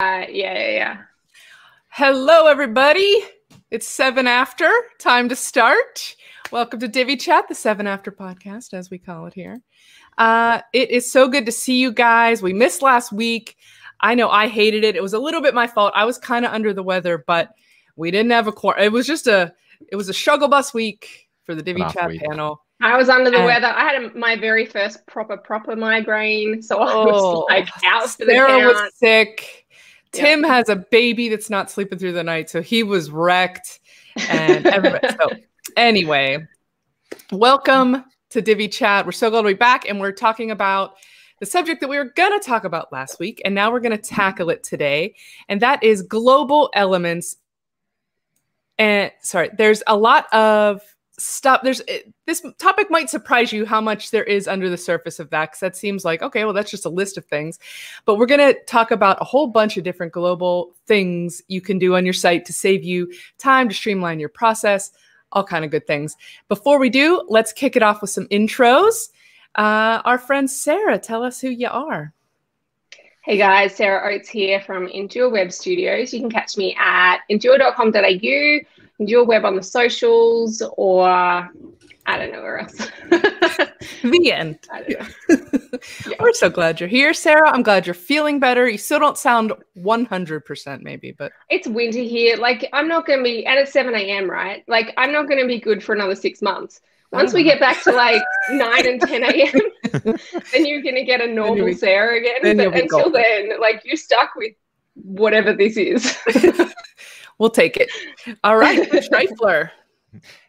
Uh, yeah, yeah, yeah. Hello, everybody. It's seven after. Time to start. Welcome to Divi Chat, the seven after podcast, as we call it here. Uh, it is so good to see you guys. We missed last week. I know I hated it. It was a little bit my fault. I was kind of under the weather, but we didn't have a core. It was just a. It was a struggle bus week for the Divi Chat week. panel. I was under the and, weather. I had a, my very first proper proper migraine, so I was oh, like out for the Sarah was sick. Tim has a baby that's not sleeping through the night, so he was wrecked. And so anyway, welcome to Divi Chat. We're so glad to be back, and we're talking about the subject that we were going to talk about last week, and now we're going to tackle it today, and that is global elements. And sorry, there's a lot of stuff there's eh, this topic might surprise you how much there is under the surface of that because that seems like okay well that's just a list of things. But we're going to talk about a whole bunch of different global things you can do on your site to save you time to streamline your process all kind of good things. Before we do let's kick it off with some intros. Uh, our friend sarah tell us who you are. Hey guys, Sarah Oates here from Endure Web Studios. You can catch me at endure.com.au your web on the socials or I don't know where else. the end. Yeah. We're so glad you're here, Sarah. I'm glad you're feeling better. You still don't sound 100% maybe, but it's winter here. Like, I'm not going to be, and it's 7 a.m., right? Like, I'm not going to be good for another six months. Once we oh. get back to like 9 and 10 a.m., then you're going to get a normal Sarah again. But until then, like, you're stuck with whatever this is. We'll take it. All right, Strifler.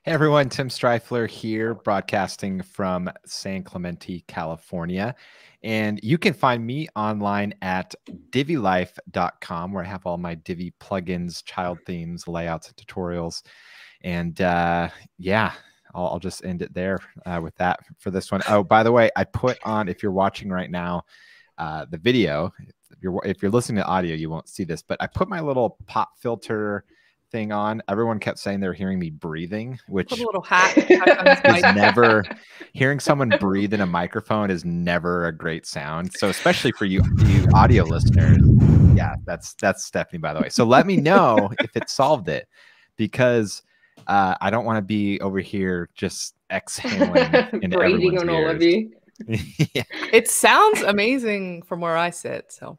Hey everyone, Tim Strifler here, broadcasting from San Clemente, California. And you can find me online at divilife.com, where I have all my Divi plugins, child themes, layouts, and tutorials. And uh, yeah, I'll, I'll, just end it there uh, with that for this one. Oh, by the way, I put on, if you're watching right now, uh, the video, if you're if you're listening to audio, you won't see this, but I put my little pop filter thing on. Everyone kept saying they were hearing me breathing, which put a little hat is never hearing someone breathe in a microphone is never a great sound. So especially for you you audio listeners, yeah, that's that's Stephanie by the way. So let me know if it solved it because uh, I don't want to be over here just exhaling in breathing on ears. all of you. It sounds amazing from where I sit. So.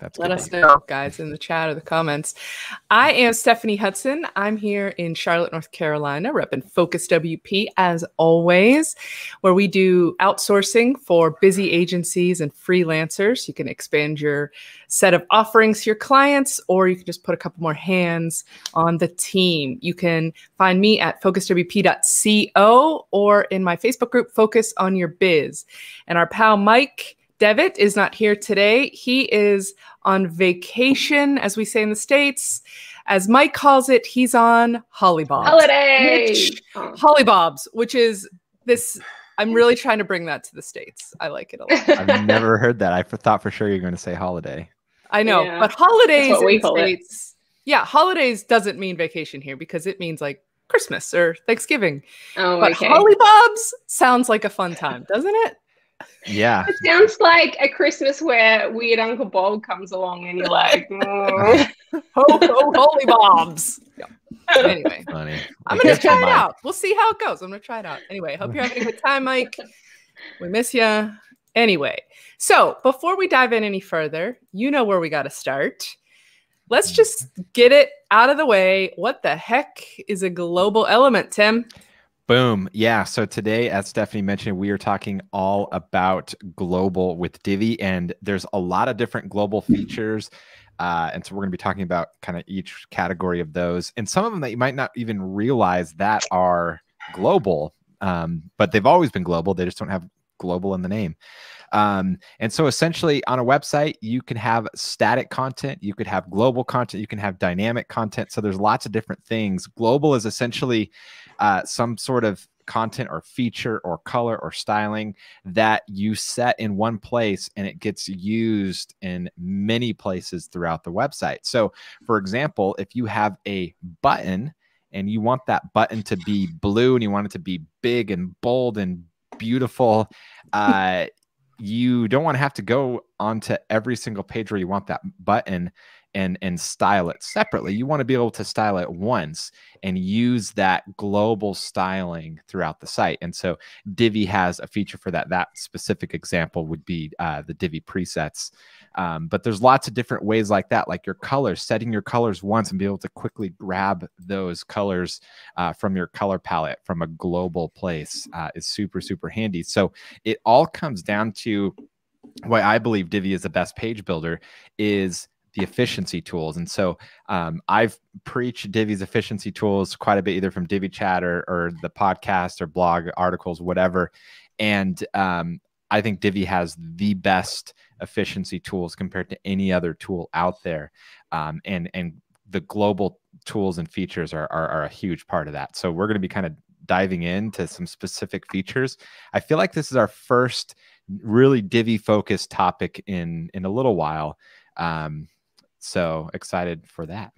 That's Let us know, guys, in the chat or the comments. I am Stephanie Hudson. I'm here in Charlotte, North Carolina, repping Focus WP as always, where we do outsourcing for busy agencies and freelancers. You can expand your set of offerings to your clients, or you can just put a couple more hands on the team. You can find me at focuswp.co or in my Facebook group, Focus on Your Biz. And our pal Mike Devitt is not here today. He is on vacation, as we say in the States. As Mike calls it, he's on Hollybobs. Holiday! Which, Hollybobs, which is this. I'm really trying to bring that to the States. I like it a lot. I've never heard that. I thought for sure you're going to say holiday. I know, yeah. but holidays in the States. It. Yeah, holidays doesn't mean vacation here because it means like Christmas or Thanksgiving. Oh, but okay. Hollybobs sounds like a fun time, doesn't it? Yeah. It sounds like a Christmas where weird Uncle Bob comes along and you're like, oh. ho, ho, holy bombs. Yeah. Anyway, Funny. I'm going to try it out. We'll see how it goes. I'm going to try it out. Anyway, hope you're having a good time, Mike. We miss you. Anyway, so before we dive in any further, you know where we got to start. Let's just get it out of the way. What the heck is a global element, Tim? Boom. Yeah. So today, as Stephanie mentioned, we are talking all about global with Divi, and there's a lot of different global features. Uh, and so we're going to be talking about kind of each category of those, and some of them that you might not even realize that are global, um, but they've always been global. They just don't have global in the name. Um, and so essentially on a website, you can have static content, you could have global content, you can have dynamic content. So there's lots of different things. Global is essentially uh, some sort of content or feature or color or styling that you set in one place and it gets used in many places throughout the website. So, for example, if you have a button and you want that button to be blue and you want it to be big and bold and beautiful, uh, you don't want to have to go onto every single page where you want that button and and style it separately. You want to be able to style it once and use that global styling throughout the site. And so Divi has a feature for that. That specific example would be uh, the Divi presets. Um, but there's lots of different ways like that, like your colors, setting your colors once and be able to quickly grab those colors uh, from your color palette from a global place uh, is super, super handy. So it all comes down to why I believe Divi is the best page builder is the efficiency tools. And so um, I've preached Divi's efficiency tools quite a bit, either from Divi Chat or, or the podcast or blog articles, whatever. And um, I think Divi has the best efficiency tools compared to any other tool out there. Um, and and the global tools and features are, are, are a huge part of that. So we're going to be kind of diving into some specific features. I feel like this is our first really Divi focused topic in in a little while. Um, so excited for that.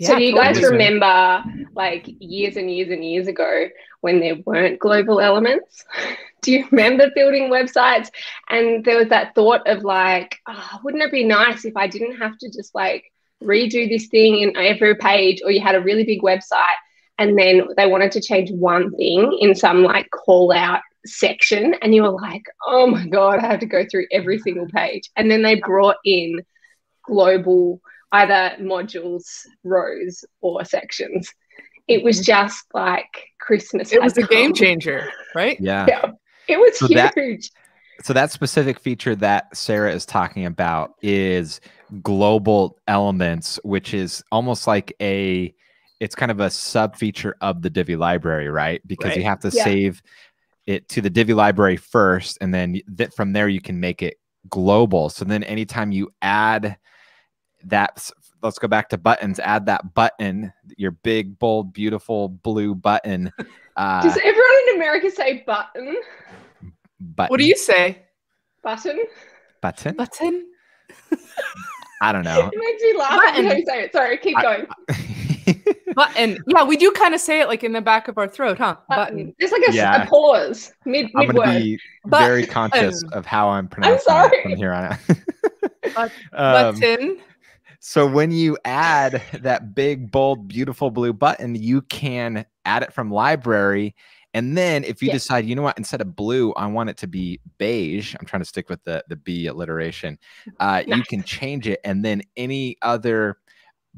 So do you guys remember like years and years and years ago when there weren't global elements? Do you remember building websites and there was that thought of like, oh, wouldn't it be nice if I didn't have to just like redo this thing in every page or you had a really big website and then they wanted to change one thing in some like call out section and you were like, oh my God, I have to go through every single page. And then they brought in global either modules, rows, or sections. It was mm-hmm. just like Christmas. It was a come. game changer, right? Yeah. yeah. It was so huge. That, so that specific feature that Sarah is talking about is global elements, which is almost like a it's kind of a sub feature of the Divi library, right? Because right. you have to yeah. save it to the Divi library first, and then th- from there you can make it global. So then anytime you add that let's go back to buttons add that button your big bold beautiful blue button uh, does everyone in america say button? Button. What do you say? Button? Button? Button? I don't know. It makes me laugh button. every time you say it. Sorry keep I, going. Button. Yeah we do kind of say it like in the back of our throat huh? Button, button. there's like a, yeah. a pause mid i'm gonna be very conscious of how i'm pronouncing I'm it from here on out. Um, button so when you add that big, bold, beautiful blue button, you can add it from library. And then if you yeah. decide, you know what, instead of blue, I want it to be beige. I'm trying to stick with the the B alliteration. Uh, nice. You can change it, and then any other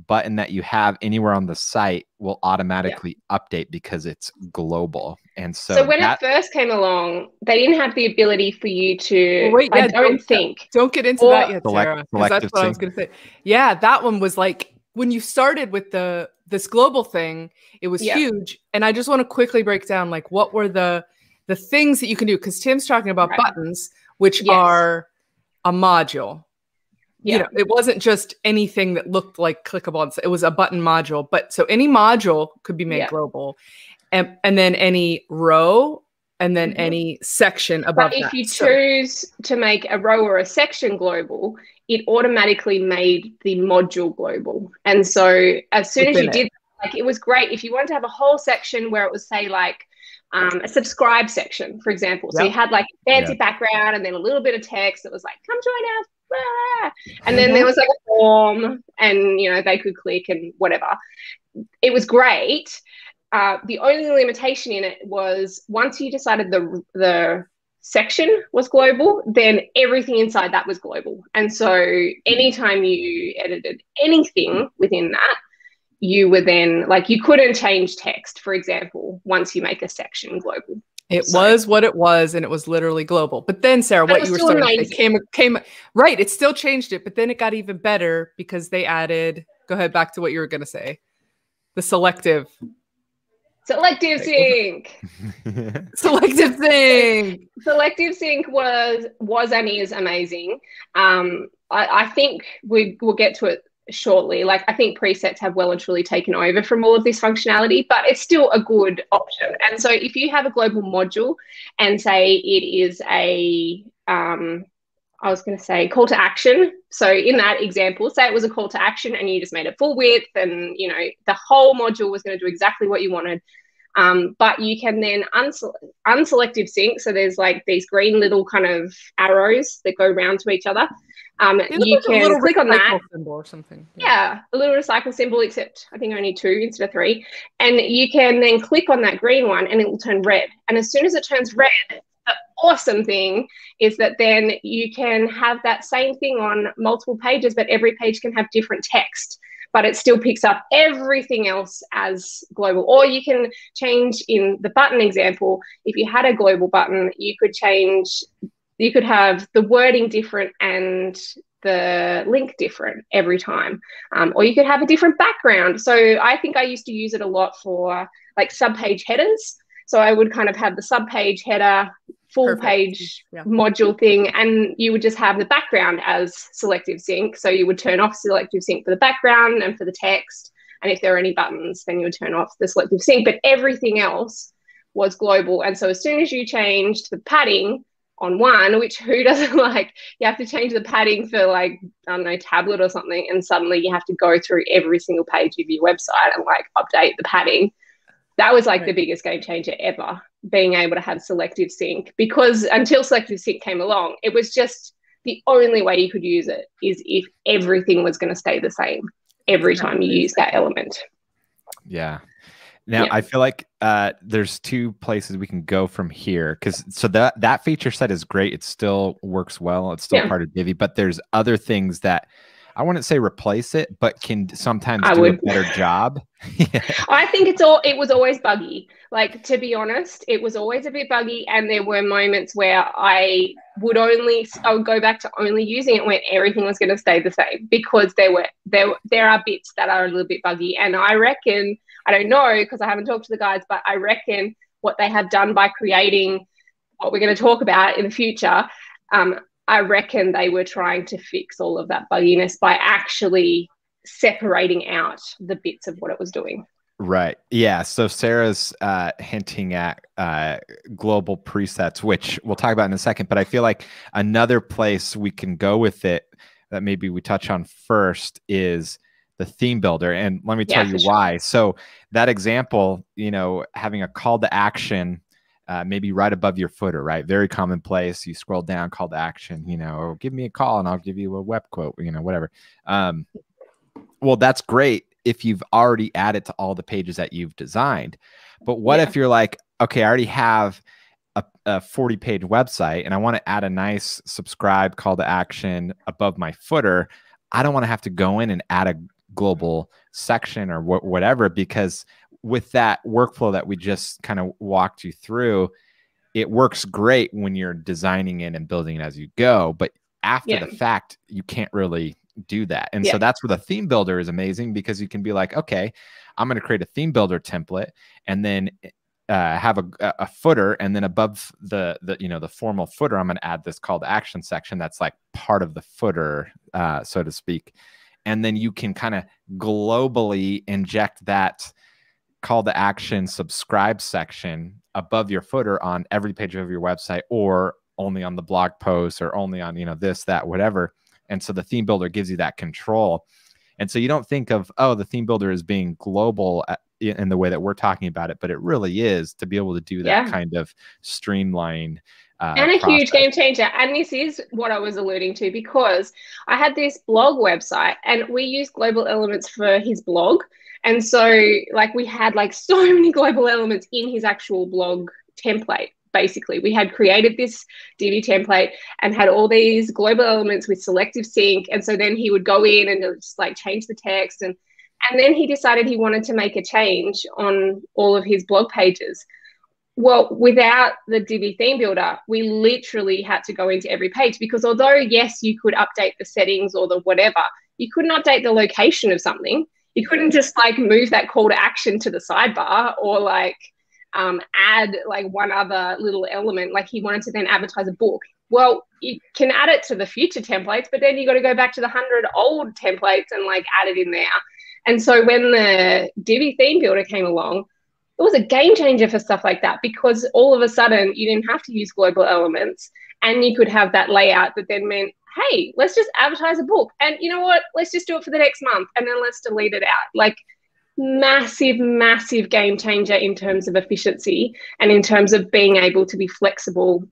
button that you have anywhere on the site will automatically yeah. update because it's global. And so, so when that, it first came along, they didn't have the ability for you to. Well, wait, yeah, I don't, don't think. Don't get into or, that yet, Sarah. Because that's what sync. I was going to say. Yeah, that one was like when you started with the this global thing. It was yeah. huge, and I just want to quickly break down like what were the the things that you can do because Tim's talking about right. buttons, which yes. are a module yeah. you know, it wasn't just anything that looked like clickable. It was a button module. But so any module could be made yeah. global, and and then any row and then mm-hmm. any section above. But if that. you so, choose to make a row or a section global, it automatically made the module global. And so as soon as you it. did, like it was great. If you wanted to have a whole section where it was say like um, a subscribe section, for example. So yep. you had like fancy background and then a little bit of text that was like, come join us. And then there was like a form and, you know, they could click and whatever. It was great. Uh, the only limitation in it was once you decided the, the section was global, then everything inside that was global. And so anytime you edited anything within that, you were then like you couldn't change text, for example, once you make a section global. It so, was what it was, and it was literally global. But then, Sarah, what you were saying it came came right. It still changed it, but then it got even better because they added. Go ahead, back to what you were going to say. The selective. Selective sync. selective sync. Selective sync was was and is amazing. Um, I, I think we will get to it shortly. Like I think presets have well and truly taken over from all of this functionality, but it's still a good option. And so if you have a global module and say it is a um, I was going to say call to action. So in that example, say it was a call to action and you just made it full width and you know the whole module was going to do exactly what you wanted. Um, but you can then unsele- unselective sync. So there's like these green little kind of arrows that go round to each other. Um, you can click on that. Symbol or something. Yeah. yeah, a little recycle symbol, except I think only two instead of three. And you can then click on that green one and it will turn red. And as soon as it turns red, the awesome thing is that then you can have that same thing on multiple pages, but every page can have different text but it still picks up everything else as global. Or you can change in the button example, if you had a global button, you could change, you could have the wording different and the link different every time. Um, or you could have a different background. So I think I used to use it a lot for like subpage headers. So I would kind of have the subpage header full Perfect. page yeah. module thing and you would just have the background as selective sync so you would turn off selective sync for the background and for the text and if there are any buttons then you would turn off the selective sync but everything else was global and so as soon as you changed the padding on one which who doesn't like you have to change the padding for like i don't know tablet or something and suddenly you have to go through every single page of your website and like update the padding. That was like right. the biggest game changer ever being able to have selective sync because until selective sync came along it was just the only way you could use it is if everything was going to stay the same every time you use that element. Yeah now yeah. i feel like uh, there's two places we can go from here because so that that feature set is great it still works well it's still yeah. part of divi but there's other things that I wouldn't say replace it, but can sometimes I do would. a better job. I think it's all it was always buggy. Like to be honest, it was always a bit buggy, and there were moments where I would only I would go back to only using it when everything was going to stay the same because there were there there are bits that are a little bit buggy, and I reckon I don't know because I haven't talked to the guys, but I reckon what they have done by creating what we're going to talk about in the future. Um, I reckon they were trying to fix all of that bugginess by actually separating out the bits of what it was doing. Right. Yeah. So Sarah's uh, hinting at uh, global presets, which we'll talk about in a second. But I feel like another place we can go with it that maybe we touch on first is the theme builder. And let me tell yeah, you sure. why. So that example, you know, having a call to action uh, maybe right above your footer, right? Very commonplace. You scroll down, call to action, you know, or give me a call and I'll give you a web quote, you know, whatever. Um, well, that's great if you've already added to all the pages that you've designed. But what yeah. if you're like, okay, I already have a, a 40 page website and I want to add a nice subscribe call to action above my footer? I don't want to have to go in and add a global section or wh- whatever because with that workflow that we just kind of walked you through, it works great when you're designing it and building it as you go. But after yeah. the fact, you can't really do that. And yeah. so that's where the theme builder is amazing because you can be like, okay, I'm going to create a theme builder template and then uh, have a, a footer and then above the the you know the formal footer i'm going to add this call to action section that's like part of the footer uh, so to speak and then you can kind of globally inject that call to action subscribe section above your footer on every page of your website or only on the blog post or only on you know this that whatever and so the theme builder gives you that control and so you don't think of oh the theme builder is being global in the way that we're talking about it but it really is to be able to do that yeah. kind of streamline uh, and a huge game changer. And this is what I was alluding to because I had this blog website and we used global elements for his blog. And so, like, we had like so many global elements in his actual blog template. Basically, we had created this Divi template and had all these global elements with selective sync. And so then he would go in and just like change the text and and then he decided he wanted to make a change on all of his blog pages. Well, without the Divi theme builder, we literally had to go into every page because although, yes, you could update the settings or the whatever, you couldn't update the location of something you couldn't just like move that call to action to the sidebar or like um, add like one other little element. Like he wanted to then advertise a book. Well, you can add it to the future templates, but then you got to go back to the hundred old templates and like add it in there. And so when the Divi theme builder came along, it was a game changer for stuff like that because all of a sudden you didn't have to use global elements and you could have that layout that then meant hey, let's just advertise a book. And you know what? Let's just do it for the next month and then let's delete it out. Like massive, massive game changer in terms of efficiency and in terms of being able to be flexible,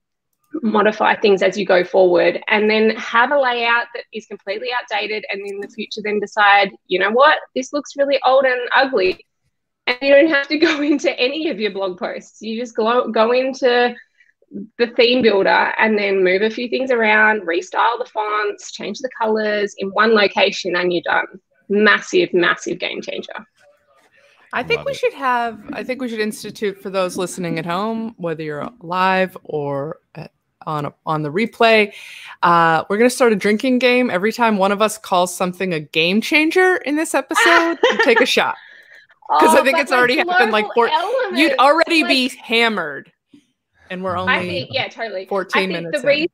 modify things as you go forward, and then have a layout that is completely outdated. And in the future, then decide, you know what, this looks really old and ugly. And you don't have to go into any of your blog posts. You just go, go into the theme builder and then move a few things around, restyle the fonts, change the colors in one location, and you're done. Massive, massive game changer. I think Love we it. should have, I think we should institute for those listening at home, whether you're live or at, on a, on the replay. Uh, we're going to start a drinking game. Every time one of us calls something a game changer in this episode, take a shot. Because oh, I think it's already happened like four. Elements, you'd already like, be hammered and we're only I think, yeah, totally. 14 minutes. The reason,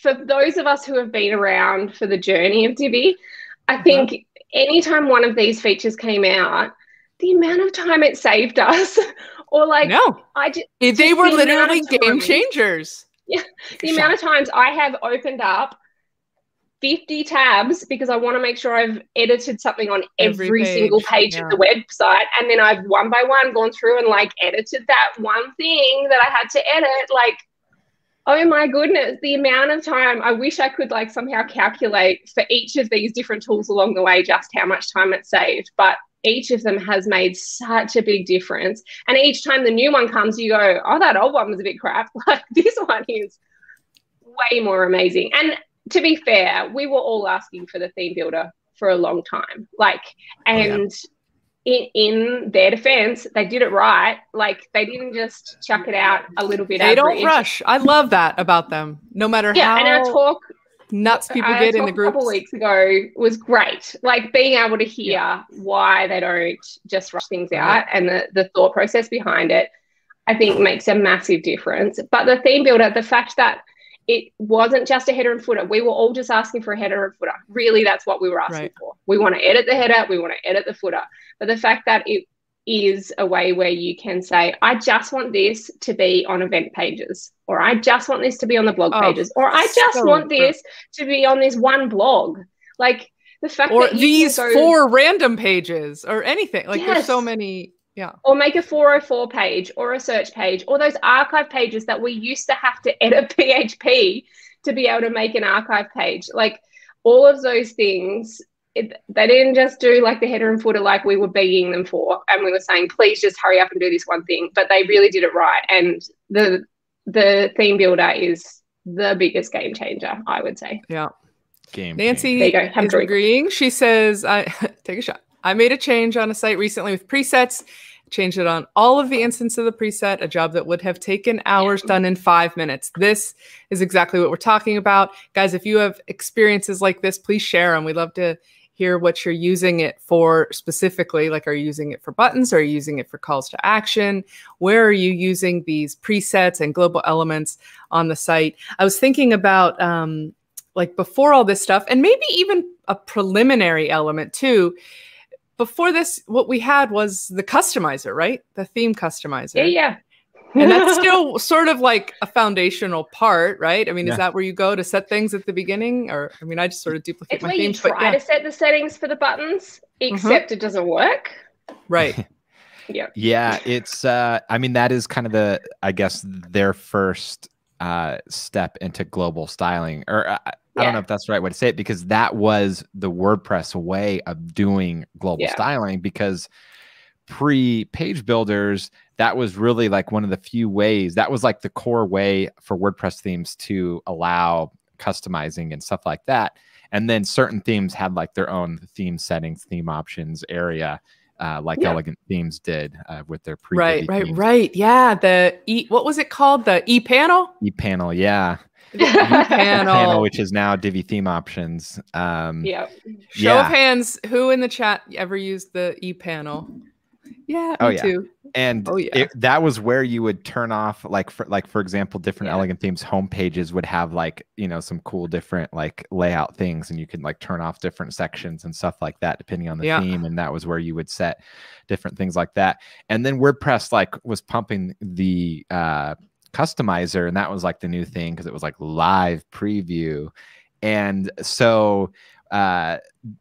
for those of us who have been around for the journey of Divi, I uh-huh. think anytime one of these features came out, the amount of time it saved us, or like, no, I just, they just were the literally game changers. Yeah, the amount of times I have opened up 50 tabs because I want to make sure I've edited something on every, every page. single page yeah. of the website. And then I've one by one gone through and like edited that one thing that I had to edit. Like, oh my goodness, the amount of time I wish I could like somehow calculate for each of these different tools along the way just how much time it saved. But each of them has made such a big difference. And each time the new one comes, you go, oh, that old one was a bit crap. Like this one is way more amazing. And to be fair, we were all asking for the theme builder for a long time. Like, and oh, yeah. in, in their defense, they did it right. Like, they didn't just chuck it out a little bit. They average. don't rush. I love that about them. No matter yeah, how. And our talk nuts people get in the group. A couple weeks ago was great. Like being able to hear yeah. why they don't just rush things out and the, the thought process behind it, I think makes a massive difference. But the theme builder, the fact that it wasn't just a header and footer. We were all just asking for a header and footer. Really, that's what we were asking right. for. We want to edit the header, we want to edit the footer. But the fact that it is a way where you can say, I just want this to be on event pages, or I just want this to be on the blog oh, pages, or I just so want this to be on this one blog. Like the fact or that these go, four random pages or anything. Like yes. there's so many yeah. Or make a 404 page or a search page or those archive pages that we used to have to edit PHP to be able to make an archive page. Like all of those things, it, they didn't just do like the header and footer like we were begging them for. And we were saying, please just hurry up and do this one thing. But they really did it right. And the the theme builder is the biggest game changer, I would say. Yeah. Game. Nancy there you go. is agreeing. She says, I take a shot. I made a change on a site recently with presets, changed it on all of the instances of the preset, a job that would have taken hours done in five minutes. This is exactly what we're talking about. Guys, if you have experiences like this, please share them. We'd love to hear what you're using it for specifically. Like, are you using it for buttons? Are you using it for calls to action? Where are you using these presets and global elements on the site? I was thinking about um, like before all this stuff, and maybe even a preliminary element too before this, what we had was the customizer, right? The theme customizer. Yeah, yeah. and that's still sort of like a foundational part, right? I mean, yeah. is that where you go to set things at the beginning, or I mean, I just sort of duplicate it's my where themes. You try yeah. to set the settings for the buttons, mm-hmm. except mm-hmm. it doesn't work. Right. yeah. Yeah, it's. uh I mean, that is kind of the, I guess, their first uh step into global styling, or uh, I don't know if that's the right way to say it because that was the WordPress way of doing global yeah. styling because pre page builders that was really like one of the few ways that was like the core way for WordPress themes to allow customizing and stuff like that and then certain themes had like their own theme settings theme options area uh, like yeah. elegant themes did uh, with their pre right right themes. right yeah the e what was it called the e panel e panel yeah panel. panel, which is now Divi theme options. Um, yeah. Show yeah. of hands, who in the chat ever used the e panel? Yeah, oh, yeah. Too. And oh, yeah. It, that was where you would turn off, like for like for example, different yeah. elegant themes home pages would have like you know some cool different like layout things, and you can like turn off different sections and stuff like that depending on the yeah. theme. And that was where you would set different things like that. And then WordPress like was pumping the uh, customizer and that was like the new thing because it was like live preview and so uh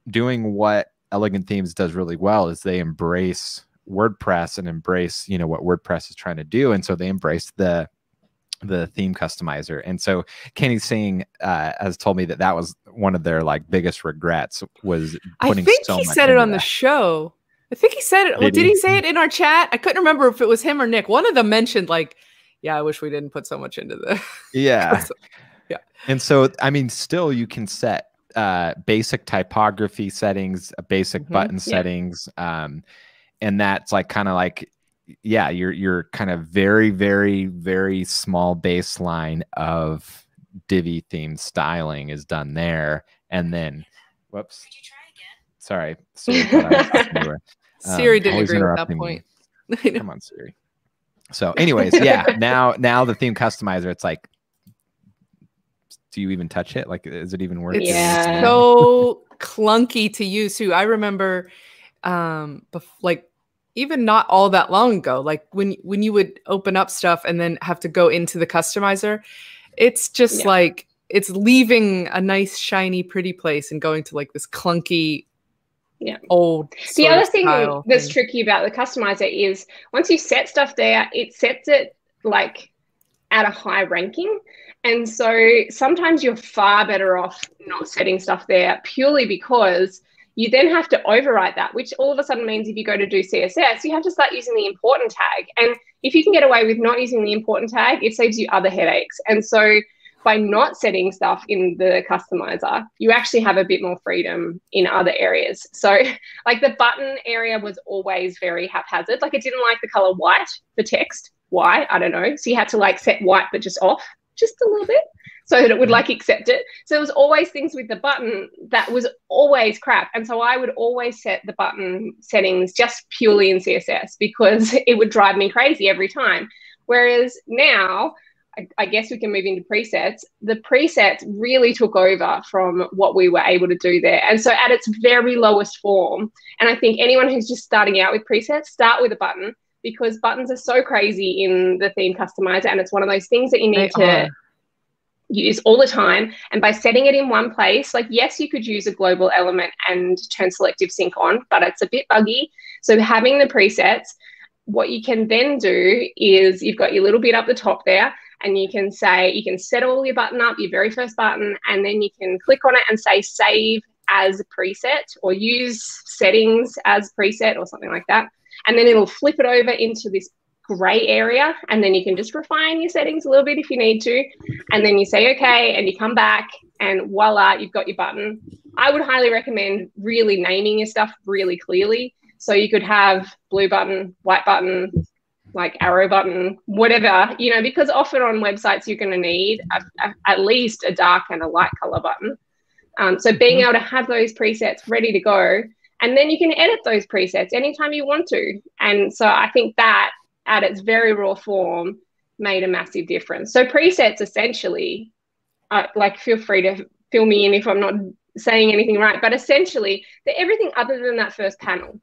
doing what Elegant Themes does really well is they embrace WordPress and embrace, you know, what WordPress is trying to do. And so they embrace the the theme customizer. And so Kenny Sing uh, has told me that that was one of their like biggest regrets was putting I think so he said it on that. the show. I think he said it. Did well, did he? he say it in our chat? I couldn't remember if it was him or Nick. One of them mentioned like, yeah, I wish we didn't put so much into this. Yeah. yeah. And so I mean still you can set uh basic typography settings, uh, basic mm-hmm. button yeah. settings um and that's like kind of like yeah, you're you're kind of very, very, very small baseline of Divi theme styling is done there, and then, whoops, sorry, Siri, um, Siri didn't agree with that point. Come on, Siri. So, anyways, yeah, now now the theme customizer, it's like, do you even touch it? Like, is it even working? Yeah, so clunky to use. Too, I remember, um, bef- like even not all that long ago like when when you would open up stuff and then have to go into the customizer it's just yeah. like it's leaving a nice shiny pretty place and going to like this clunky yeah old the other thing that's thing. tricky about the customizer is once you set stuff there it sets it like at a high ranking and so sometimes you're far better off not setting stuff there purely because you then have to overwrite that, which all of a sudden means if you go to do CSS, you have to start using the important tag. And if you can get away with not using the important tag, it saves you other headaches. And so by not setting stuff in the customizer, you actually have a bit more freedom in other areas. So, like the button area was always very haphazard. Like it didn't like the color white, the text. Why? I don't know. So you had to like set white, but just off just a little bit so that it would like accept it. So there was always things with the button that was always crap. And so I would always set the button settings just purely in CSS because it would drive me crazy every time. Whereas now, I, I guess we can move into presets. The presets really took over from what we were able to do there. And so at its very lowest form, and I think anyone who's just starting out with presets, start with a button because buttons are so crazy in the theme customizer and it's one of those things that you need they to are use all the time. And by setting it in one place, like, yes, you could use a global element and turn selective sync on, but it's a bit buggy. So having the presets, what you can then do is you've got your little bit up the top there and you can say, you can set all your button up, your very first button, and then you can click on it and say save as preset or use settings as preset or something like that. And then it'll flip it over into this gray area and then you can just refine your settings a little bit if you need to. And then you say okay and you come back and voila you've got your button. I would highly recommend really naming your stuff really clearly. So you could have blue button white button like arrow button whatever you know because often on websites you're going to need a, a, at least a dark and a light color button um, so being mm-hmm. able to have those presets ready to go and then you can edit those presets anytime you want to and so i think that at its very raw form made a massive difference. So presets essentially, uh, like feel free to fill me in if I'm not saying anything right, but essentially they're everything other than that first panel.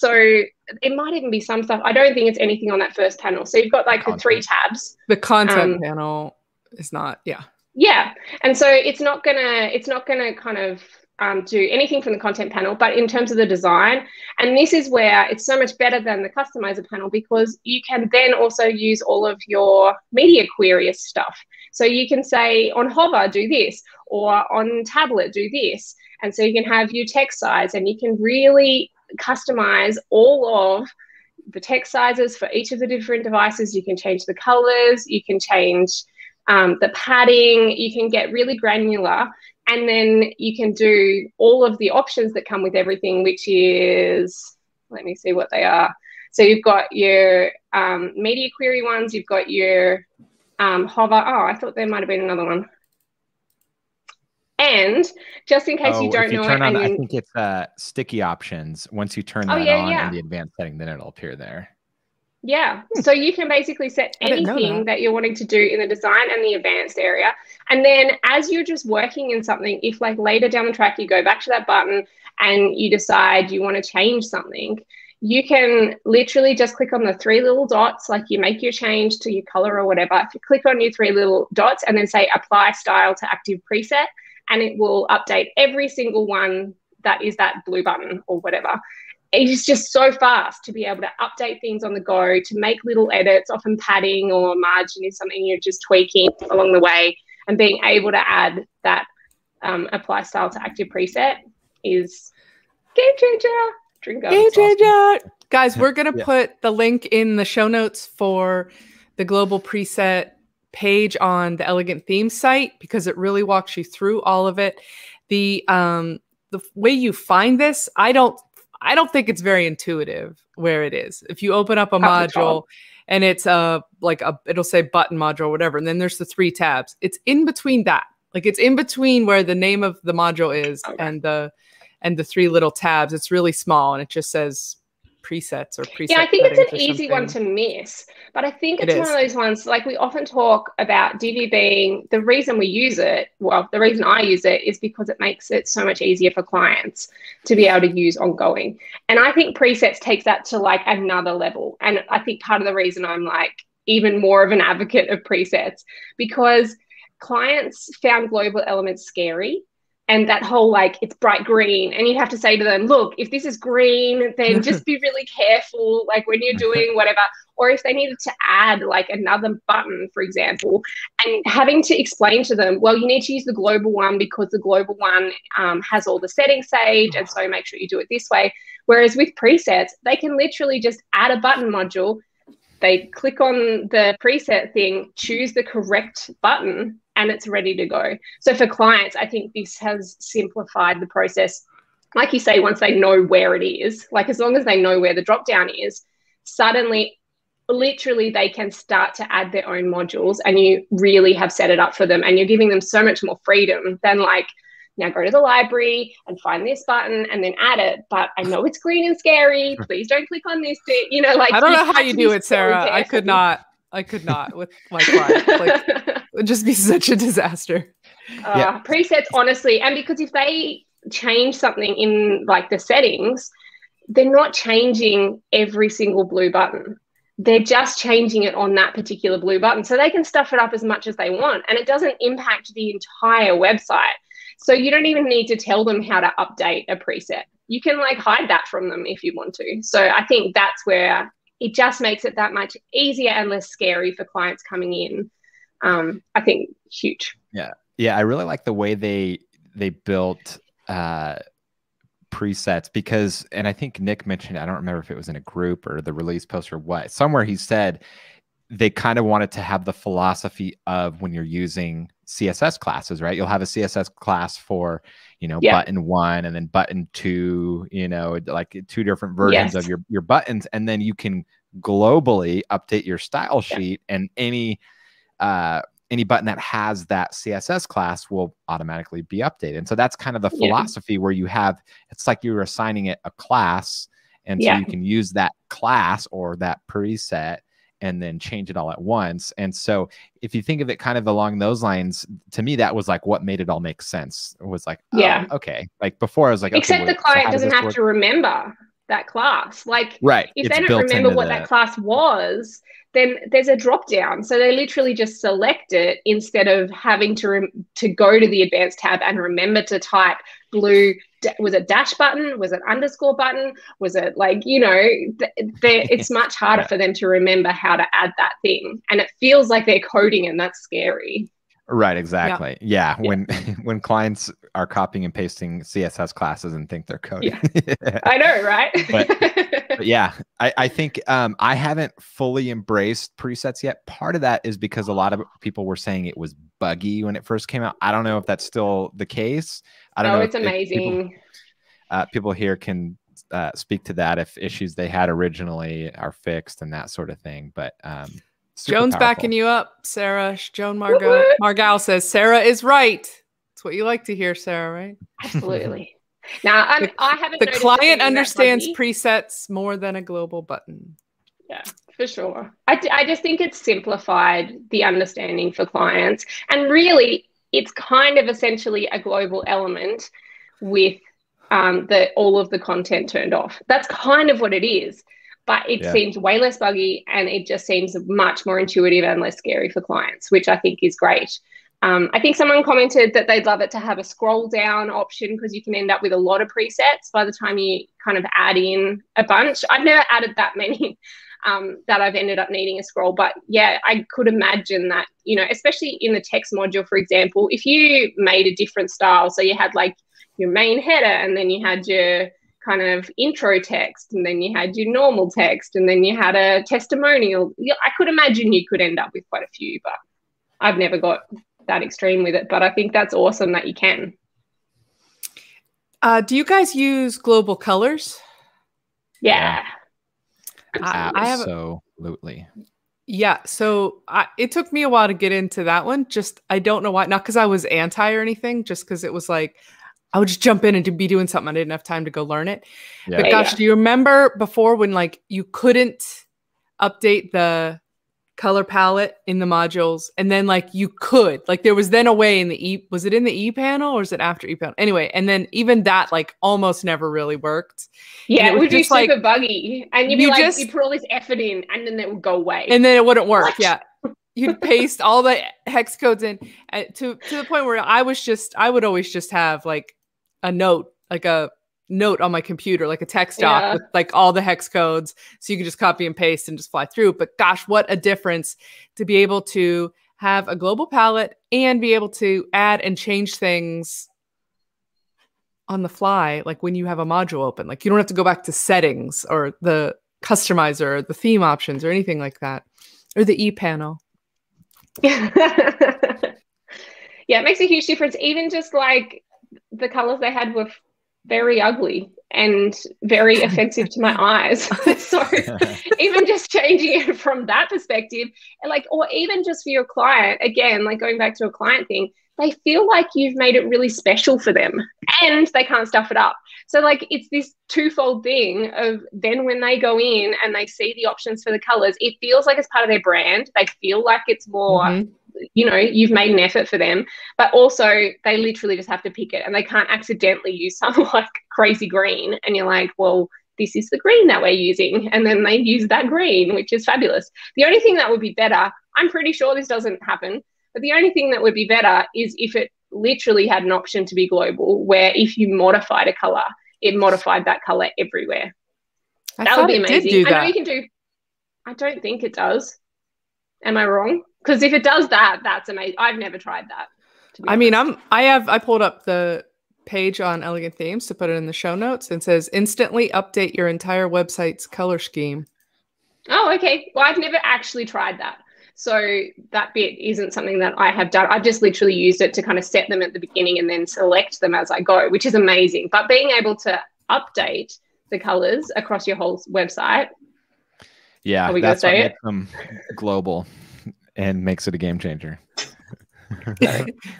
So it might even be some stuff. I don't think it's anything on that first panel. So you've got like the, the three tabs. The content um, panel is not, yeah. Yeah. And so it's not gonna, it's not gonna kind of um, do anything from the content panel, but in terms of the design, and this is where it's so much better than the customizer panel because you can then also use all of your media query stuff. So you can say on hover, do this, or on tablet, do this. And so you can have your text size and you can really customize all of the text sizes for each of the different devices. You can change the colors, you can change um, the padding, you can get really granular and then you can do all of the options that come with everything, which is, let me see what they are. So you've got your um, media query ones, you've got your um, hover. Oh, I thought there might have been another one. And just in case oh, you don't you know it, on, I think it's uh, sticky options. Once you turn oh, that oh, yeah, on yeah. in the advanced setting, then it'll appear there. Yeah. Hmm. So you can basically set anything that. that. you're wanting to do in the design and the advanced area. And then as you're just working in something, if like later down the track you go back to that button and you decide you want to change something, you can literally just click on the three little dots, like you make your change to your color or whatever. If you click on your three little dots and then say apply style to active preset, and it will update every single one that is that blue button or whatever. It is just so fast to be able to update things on the go, to make little edits, often padding or margin is something you're just tweaking along the way, and being able to add that um, apply style to active preset is game changer. Drink up. Game changer. Guys, we're gonna yeah. put the link in the show notes for the global preset page on the Elegant Theme site because it really walks you through all of it. The um the way you find this, I don't I don't think it's very intuitive where it is. If you open up a module and it's a like a it'll say button module or whatever, and then there's the three tabs. It's in between that. Like it's in between where the name of the module is okay. and the and the three little tabs. It's really small and it just says presets or preset. Yeah, I think it's an easy one to miss, but I think it's it one of those ones like we often talk about Divi being the reason we use it. Well, the reason I use it is because it makes it so much easier for clients to be able to use ongoing. And I think presets takes that to like another level. And I think part of the reason I'm like even more of an advocate of presets because clients found global elements scary and that whole like it's bright green and you have to say to them look if this is green then just be really careful like when you're doing whatever. Or if they needed to add like another button for example and having to explain to them well you need to use the global one because the global one um, has all the settings saved and so make sure you do it this way. Whereas with presets they can literally just add a button module. They click on the preset thing choose the correct button and it's ready to go. So for clients, I think this has simplified the process. Like you say, once they know where it is, like as long as they know where the drop down is, suddenly literally they can start to add their own modules and you really have set it up for them and you're giving them so much more freedom than like now go to the library and find this button and then add it. But i know it's green and scary. Please don't click on this bit. You know like i don't know how you do it sarah. I could not I could not with my client. Like, it would just be such a disaster. Uh, yeah. Presets, honestly, and because if they change something in like the settings, they're not changing every single blue button. They're just changing it on that particular blue button. So they can stuff it up as much as they want and it doesn't impact the entire website. So you don't even need to tell them how to update a preset. You can like hide that from them if you want to. So I think that's where it just makes it that much easier and less scary for clients coming in. Um, I think huge. Yeah, yeah, I really like the way they they built uh, presets because, and I think Nick mentioned, I don't remember if it was in a group or the release post or what. Somewhere he said they kind of wanted to have the philosophy of when you're using CSS classes, right? You'll have a CSS class for, you know, yeah. button one and then button two, you know, like two different versions yes. of your, your buttons. And then you can globally update your style sheet yeah. and any, uh, any button that has that CSS class will automatically be updated. And so that's kind of the philosophy yeah. where you have, it's like you're assigning it a class. And so you can use that class or that preset and then change it all at once. And so if you think of it kind of along those lines, to me that was like what made it all make sense. It was like, oh, yeah, okay. Like before I was like, except okay, the client so doesn't have work? to remember that class. Like right. if it's they don't remember what that class was, then there's a drop down. So they literally just select it instead of having to rem- to go to the advanced tab and remember to type blue. Was it dash button? Was it underscore button? Was it like you know? It's much harder yeah. for them to remember how to add that thing, and it feels like they're coding, and that's scary. Right, exactly. Yeah, yeah. when when clients are copying and pasting CSS classes and think they're coding. Yeah. I know, right? but, but, yeah, I, I think um, I haven't fully embraced presets yet. Part of that is because a lot of people were saying it was buggy when it first came out. I don't know if that's still the case. I don't oh, know. it's amazing. People, uh, people here can uh, speak to that if issues they had originally are fixed and that sort of thing. But um, Joan's powerful. backing you up, Sarah. Joan Margot Margal says Sarah is right. That's what you like to hear, Sarah, right? Absolutely. now, I'm, the, I haven't. The client understands presets more than a global button. Yeah, for sure. I, I just think it's simplified the understanding for clients, and really, it's kind of essentially a global element with um, the all of the content turned off. That's kind of what it is but it yeah. seems way less buggy and it just seems much more intuitive and less scary for clients, which I think is great. Um, I think someone commented that they'd love it to have a scroll down option because you can end up with a lot of presets by the time you kind of add in a bunch. I've never added that many um, that I've ended up needing a scroll, but yeah, I could imagine that, you know, especially in the text module, for example, if you made a different style, so you had like your main header and then you had your kind of intro text and then you had your normal text and then you had a testimonial. I could imagine you could end up with quite a few, but I've never got that extreme with it. But I think that's awesome that you can. Uh, do you guys use global colors? Yeah. I, I have absolutely. Yeah, so I, it took me a while to get into that one. Just I don't know why. Not because I was anti or anything. Just because it was like I would just jump in and be doing something. I didn't have time to go learn it. Yeah. But gosh, yeah. do you remember before when like you couldn't update the color palette in the modules and then like you could like there was then a way in the e was it in the e panel or is it after e panel? Anyway and then even that like almost never really worked. Yeah it, it would be super like, buggy and you'd be you like just, you put all this effort in and then it would go away. And then it wouldn't work yeah. You'd paste all the hex codes in uh, to to the point where i was just i would always just have like a note, like a note on my computer, like a text doc yeah. with like all the hex codes. So you can just copy and paste and just fly through. But gosh, what a difference to be able to have a global palette and be able to add and change things on the fly, like when you have a module open. Like you don't have to go back to settings or the customizer or the theme options or anything like that, or the e panel. yeah, it makes a huge difference. Even just like the colors they had were very ugly and very offensive to my eyes. so even just changing it from that perspective, and like, or even just for your client, again, like going back to a client thing, they feel like you've made it really special for them and they can't stuff it up. So like it's this twofold thing of then when they go in and they see the options for the colors, it feels like it's part of their brand. They feel like it's more mm-hmm you know you've made an effort for them but also they literally just have to pick it and they can't accidentally use something like crazy green and you're like well this is the green that we're using and then they use that green which is fabulous. The only thing that would be better i'm pretty sure this doesn't happen but the only thing that would be better is if it literally had an option to be global where if you modified a color it modified that color everywhere. I that would be amazing. I know you can do i don't think it does. Am i wrong because if it does that, that's amazing. I've never tried that. I mean, I'm I have I pulled up the page on Elegant Themes to put it in the show notes and says instantly update your entire website's color scheme. Oh, okay. Well, I've never actually tried that. So that bit isn't something that I have done. I've just literally used it to kind of set them at the beginning and then select them as I go, which is amazing. But being able to update the colors across your whole website. Yeah, that's what makes them global and makes it a game changer.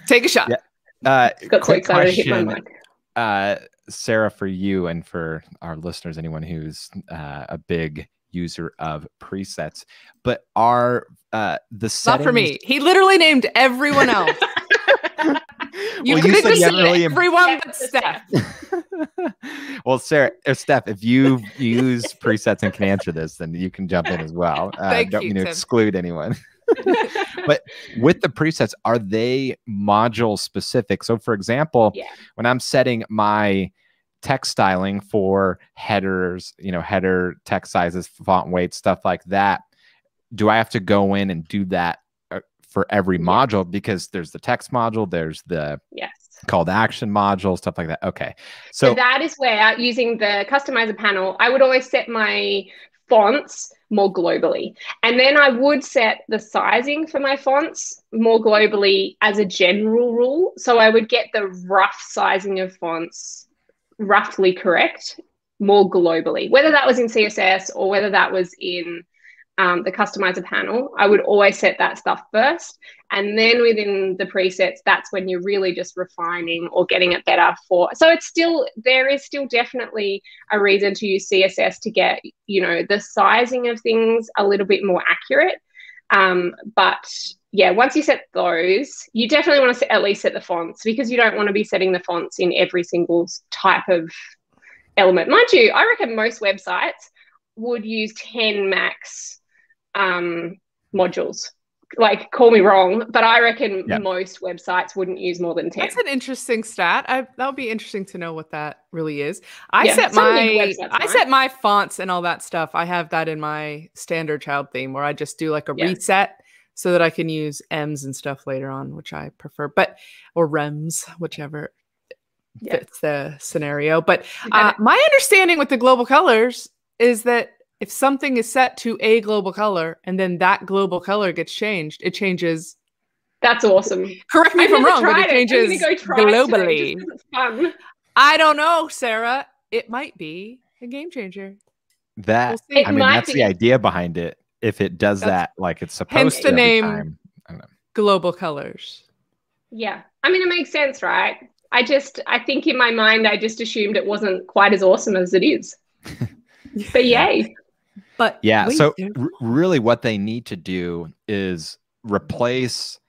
Take a shot. Yeah. Uh, Got quick question, uh, Sarah, for you and for our listeners, anyone who's uh, a big user of presets, but are uh, the settings... not for me? He literally named everyone else. you well, could have just really everyone but Steph. well, Sarah or Steph, if you use presets and can answer this, then you can jump in as well. Uh, Thank don't you, mean to exclude anyone. but with the presets, are they module specific? So, for example, yeah. when I'm setting my text styling for headers, you know, header text sizes, font weight, stuff like that, do I have to go in and do that uh, for every module? Because there's the text module, there's the yes call to action module, stuff like that. Okay. So, so, that is where using the customizer panel, I would always set my fonts more globally. And then I would set the sizing for my fonts more globally as a general rule. So I would get the rough sizing of fonts roughly correct more globally, whether that was in CSS or whether that was in um, the customizer panel, I would always set that stuff first. And then within the presets, that's when you're really just refining or getting it better for. So it's still, there is still definitely a reason to use CSS to get, you know, the sizing of things a little bit more accurate. Um, but yeah, once you set those, you definitely want to at least set the fonts because you don't want to be setting the fonts in every single type of element. Mind you, I reckon most websites would use 10 max um, modules. like call me wrong, but I reckon Yep. most websites wouldn't use more than ten. That's an interesting stat. I, that'll be interesting to know what that really is. I Yeah, set my big websites I set my fonts and all that stuff. I have that in my standard child theme where I just do like a Yeah. reset so that I can use ems and stuff later on, which I prefer. But or Rems, whichever Yeah. fits the scenario. But uh, my understanding with the global colors is that if something is set to a global color and then that global color gets changed, it changes. That's awesome. Correct me I've if I'm wrong, but tried it changes go try it today globally. just 'cause it's fun. I don't know, Sarah. It might be a game changer. That We'll. It I mean, that's be. the idea behind it. If it does That's- that like it's supposed hence to the name. time. I don't know. Global colors. Yeah. I mean, it makes sense, right? I just, I think in my mind, I just assumed it wasn't quite as awesome as it is. But yay. But Yeah. wait, so r- really, what they need to do is replace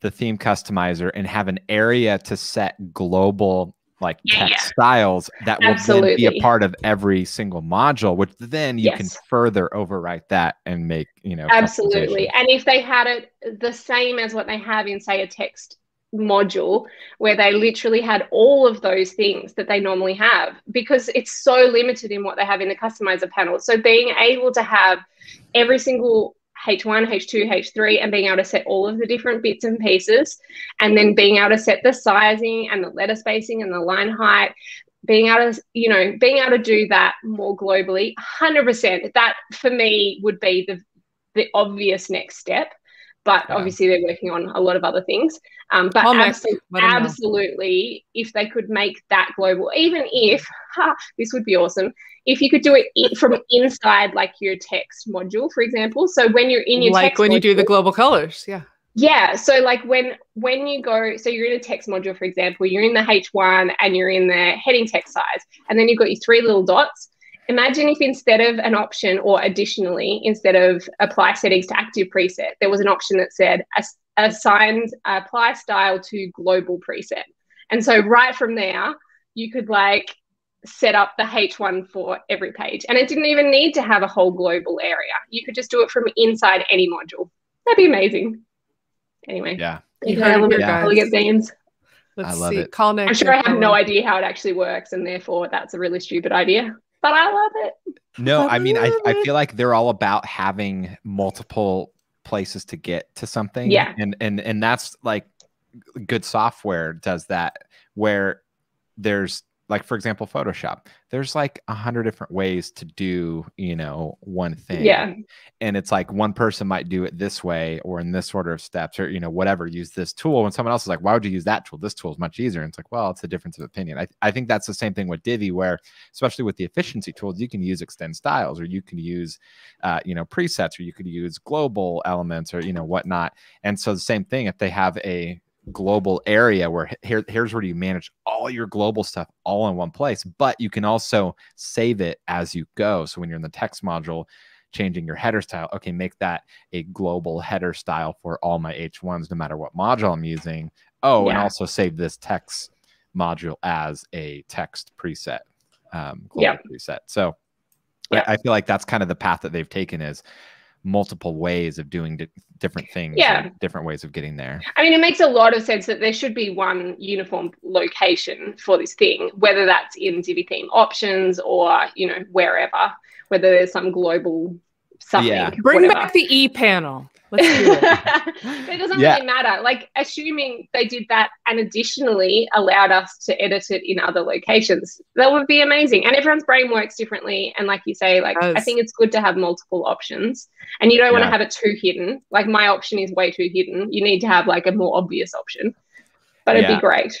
the theme customizer and have an area to set global like Yeah, text yeah. styles that will then be a part of every single module, which then you can further overwrite that and make you know Absolutely. And if they had it the same as what they have in, say, a text module, where they literally had all of those things that they normally have, because it's so limited in what they have in the customizer panel. So being able to have every single H1, H2, H3, and being able to set all of the different bits and pieces, and then being able to set the sizing and the letter spacing and the line height, being able to, you know, being able to do that more globally, 100%. That for me would be the the obvious next step. But Yeah. obviously, they're working on a lot of other things. Um, but Call Nick, abso- let him know. absolutely, if they could make that global, even if ha, this would be awesome, if you could do it from inside, like your text module, for example. So when you're in your like when you do the global colors. Yeah. yeah. So like when when you go, so you're in a text module, for example, you're in the H1 and you're in the heading text size, and then you've got your three little dots. Imagine if instead of an option or additionally, instead of apply settings to active preset, there was an option that said assign apply style to global preset. And so right from there, you could like set up the H1 for every page. And it didn't even need to have a whole global area. You could just do it from inside any module. That'd be amazing. Anyway, Yeah. You you, heard it Element here, of guys. Elegant Themes. Let's I love see. it. Call Nick. I'm sure I have no idea how it actually works, and therefore that's a really stupid idea. But I love it. No, I mean, I, I feel like they're all about having multiple places to get to something. Yeah. And and and that's like good software does that where there's like for example Photoshop. There's like a hundred different ways to do, you know, one thing. Yeah. And it's like one person might do it this way or in this order of steps or you know, whatever, use this tool. And someone else is like, why would you use that tool? This tool is much easier. And it's like, well, it's a difference of opinion. I, I think that's the same thing with Divi, where especially with the efficiency tools, you can use extend styles or you can use uh, you know, presets or you could use global elements or you know whatnot. And so the same thing if they have a global area where here, here's where you manage all your global stuff all in one place, but you can also save it as you go. So when you're in the text module, changing your header style, okay, make that a global header style for all my H1s, no matter what module I'm using. Oh, and also save this text module as a text preset, um, global Yeah. preset. So Yeah. I, I feel like that's kind of the path that they've taken is multiple ways of doing di- different things, Yeah. different ways of getting there. I mean, it makes a lot of sense that there should be one uniform location for this thing, whether that's in Divi theme options or, you know, wherever, whether there's some global something. Yeah. Bring whatever. back the E panel. Let's do it. it doesn't Yeah. really matter. Like, assuming they did that and additionally allowed us to edit it in other locations, that would be amazing. And everyone's brain works differently. And like you say, like, I think it's good to have multiple options. And you don't want Yeah. to have it too hidden. Like, my option is way too hidden. You need to have like a more obvious option. But it'd Yeah. be great.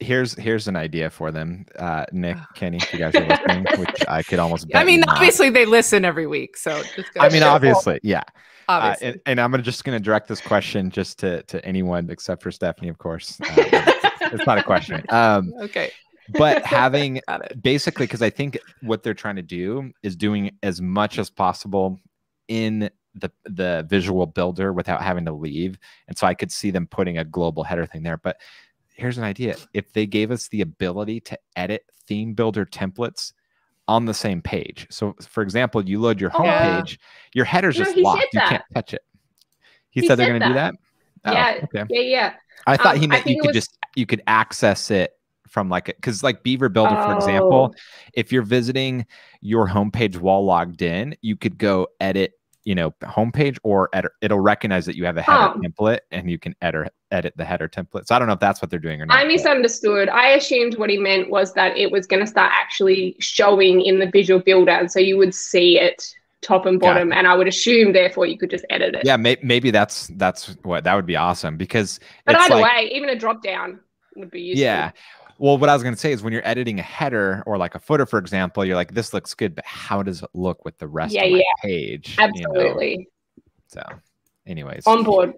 Here's here's an idea for them, uh, Nick, Kenny, if you guys are listening, which I could almost. I mean, you not. obviously they listen every week, so just I mean, obviously, yeah. Uh, and, and I'm gonna just gonna direct this question just to to anyone except for Stephanie, of course. Uh, it's not a question. Um, okay, but having basically because i think what they're trying to do is doing as much as possible in the the visual builder without having to leave and so i could see them putting a global header thing there but here's an idea if they gave us the ability to edit theme builder templates on the same page so for example you load your Oh, homepage yeah. your header's No, just locked you that. can't touch it He, He said they're going to do that. Oh, Yeah. Okay. Yeah, yeah. I thought Um, he meant you could was- just you could access it from like because like Beaver Builder, for example, Oh. if you're visiting your homepage while logged in, you could go edit, you know, homepage or edit, it'll recognize that you have a header Oh. template and you can edit edit the header template. So I don't know if that's what they're doing or not. I misunderstood. I assumed what he meant was that it was going to start actually showing in the visual builder, and so you would see it top and bottom, and I would assume therefore you could just edit it. yeah, may, maybe that's that's what that would be awesome because but either like, way, even a drop down would be useful. Yeah. Well, what I was going to say is when you're editing a header or like a footer, for example, you're like, this looks good, but how does it look with the rest Yeah, of my yeah. page? you know? absolutely So, anyways, on board.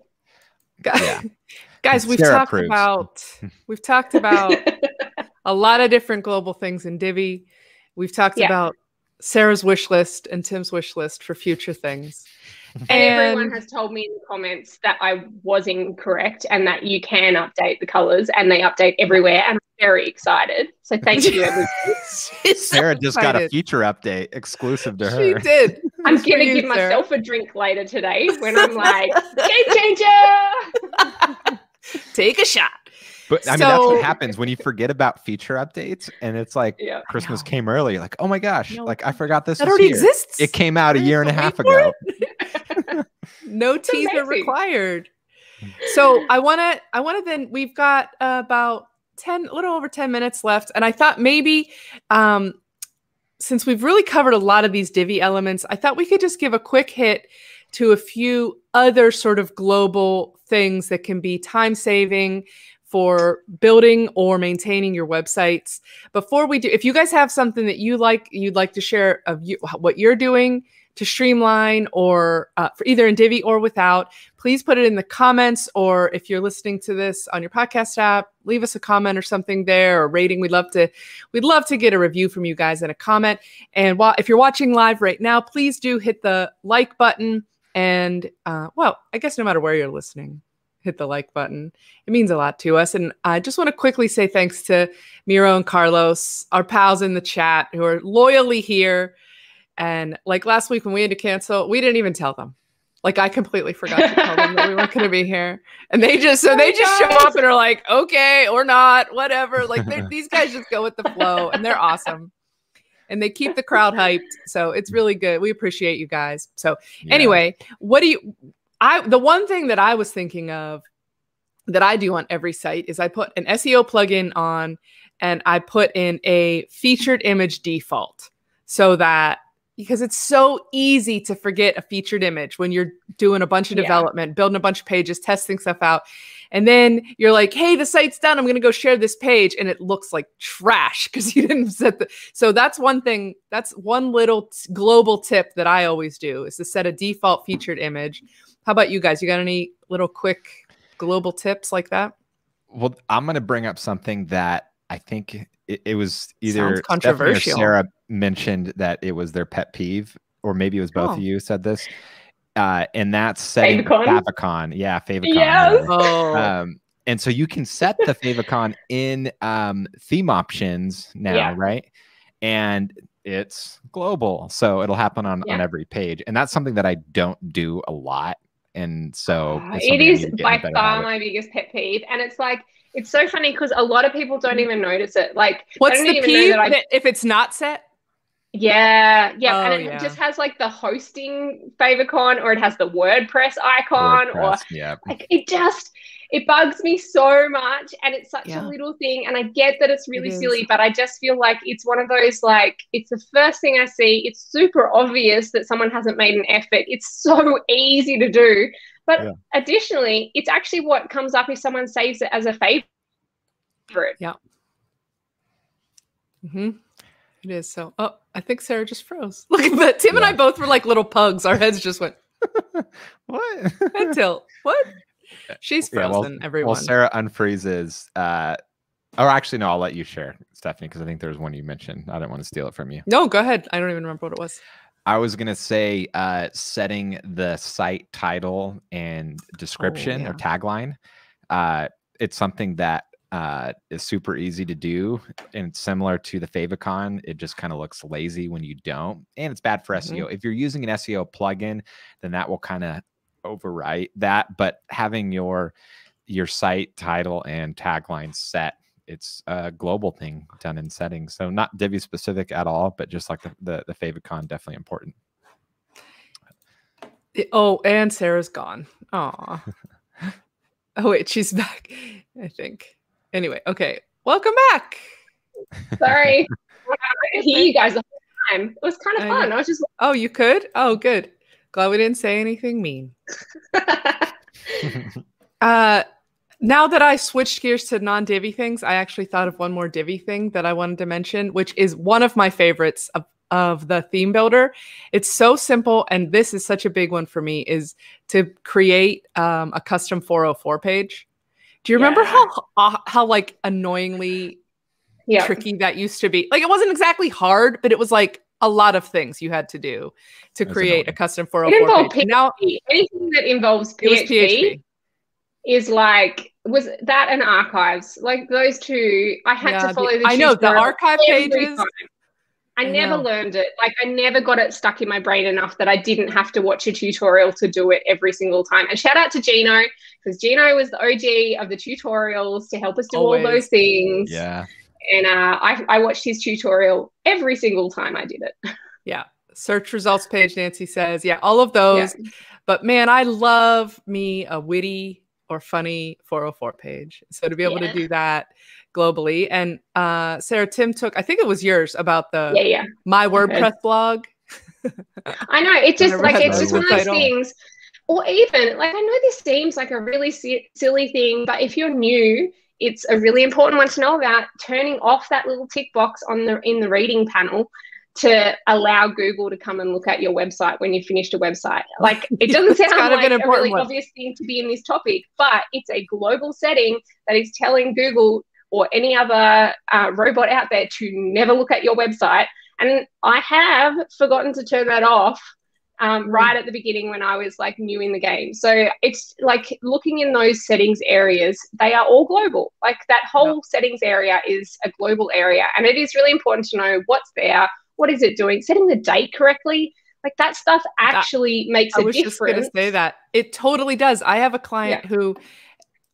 Yeah. Guys, we've Sarah talked approves. about we've talked about a lot of different global things in Divi. We've talked Yeah. about Sarah's wish list and Tim's wish list for future things. And everyone has told me in the comments that I was incorrect and that you can update the colors and they update everywhere. And I'm very excited. So thank you, everyone. She's so Sarah just got a feature update exclusive to her. She did. I'm Just going to give Sarah. myself a drink later today when I'm like, game changer. Take a shot. But I mean, that's what happens when you forget about feature updates and it's like Yeah. Christmas know. came early. Like, oh my gosh, No. like I forgot this That was already here. exists. It came out a year and a half ago. no teaser amazing. required. So I want to, I want to then, we've got uh, about 10, a little over 10 minutes left. And I thought maybe, um, since we've really covered a lot of these Divi elements, I thought we could just give a quick hit to a few other sort of global things that can be time saving for building or maintaining your websites. Before we do, if you guys have something that you like, you'd like to share of you, what you're doing to streamline or uh, for either in Divi or without, please put it in the comments. Or if you're listening to this on your podcast app, leave us a comment or something there or rating. We'd love to, we'd love to get a review from you guys and a comment. And while if you're watching live right now, please do hit the like button. And uh, well, I guess no matter where you're listening, hit the like button. It means a lot to us. And I just want to quickly say thanks to Miro and Carlos, our pals in the chat who are loyally here. And like last week when we had to cancel, we didn't even tell them. Like I completely forgot to tell them that we weren't going to be here, and they just so oh they just show up and are like, okay or not, whatever. Like these guys just go with the flow, and they're awesome, and they keep the crowd hyped. So it's really good. We appreciate you guys. So Yeah. anyway, what do you? I the one thing that I was thinking of that I do on every site is I put an SEO plugin on, and I put in a featured image default so that because it's so easy to forget a featured image when you're doing a bunch of Yeah. development, building a bunch of pages, testing stuff out. And then you're like, hey, the site's done. I'm going to go share this page. And it looks like trash because you didn't set the. So that's one thing. That's one little t- global tip that I always do is to set a default featured image. How about you guys? You got any little quick global tips like that? Well, I'm going to bring up something that I think it, it was either Sounds Stephanie or controversial. Sarah mentioned that it was their pet peeve, or maybe it was both Oh. of you said this. Uh, and that's setting Favicon? favicon. Yeah, favicon. Yes. Oh, Um, and so you can set the favicon in um, theme options now, Yeah. right? And it's global, so it'll happen on on every page. And that's something that I don't do a lot. And so Uh, it's it something I is need to get in by far my biggest pet peeve, and it's like it's so funny because a lot of people don't even notice it. Like, what's the peeve that I that if it's not set? Yeah, yeah, Oh, and it yeah. just has like the hosting favicon, or it has the WordPress icon, or yeah. like it just it bugs me so much, and it's such Yeah. a little thing. And I get that it's really It silly, but I just feel like it's one of those like it's the first thing I see. It's super obvious that someone hasn't made an effort. It's so easy to do, but Yeah. additionally, it's actually what comes up if someone saves it as a favorite. Yeah. Hmm It is so. Oh, I think Sarah just froze. Look at that. Tim and I Yeah. both were like little pugs. Our heads just went What? head tilt. What? She's Yeah, frozen. well, everyone. Well, Sarah unfreezes. Uh, or actually, no, I'll let you share, Stephanie, because I think there's one you mentioned. I don't want to steal it from you. no, go ahead. I don't even remember what it was. I was gonna say uh, setting the site title and description or tagline. Uh, it's something that uh, is super easy to do, and it's similar to the favicon. It just kind of looks lazy when you don't, and it's bad for Mhm. SEO. If you're using an SEO plugin, then that will kind of overwrite that, but having your your site title and tagline set, it's a global thing done in settings. So not Divi specific at all, but just like the the, the favicon, definitely important. Oh, and Sarah's gone. oh oh wait, she's back. I think. Anyway, okay. Welcome back. Sorry. I hear you guys the whole time. It was kind of I fun. know. I was just Oh, you could? Oh, good. Glad we didn't say anything mean. Uh now that I switched gears to non-Divi things, I actually thought of one more Divi thing that I wanted to mention, which is one of my favorites of, of the theme builder. It's so simple, and this is such a big one for me, is to create um, a custom 404 page. Do you remember Yeah. how uh, how like annoyingly yeah. tricky that used to be? Like it wasn't exactly hard, but it was like a lot of things you had to do to That's create a custom 404 involved page. And now PHP. Anything that involves PHP, PHP. is like was that an archives like those two. I had Yeah, to follow the. I know the archive pages. time. I, never know. learned it. Like I never got it stuck in my brain enough that I didn't have to watch a tutorial to do it every single time. And shout out to Geno because Geno was the OG of the tutorials to help us do all those things. yeah. And uh, I, I watched his tutorial every single time I did it. Yeah. Search results page nancy says yeah all of those but man i love me a witty or funny 404 page so to be able Yeah. to do that globally and uh sarah tim took i think it was yours about the Yeah, yeah. my wordpress blog I know. It's just like it's just one of those things. Or even like I know this seems like a really si- silly thing, but if you're new, it's a really important one to know about. Turning off that little tick box on the in the reading panel to allow Google to come and look at your website when you finished a website. Like it doesn't sound kind of like an a really one. obvious thing to be in this topic, but it's a global setting that is telling Google or any other uh, robot out there to never look at your website. And I have forgotten to turn that off um, right at the beginning when I was like new in the game. So it's like looking in those settings areas, they are all global. Like that whole settings area is a global area. And it is really important to know what's there, what is it doing, setting the date correctly. Like that stuff actually makes i a was just going to say that. It totally does. I have a client who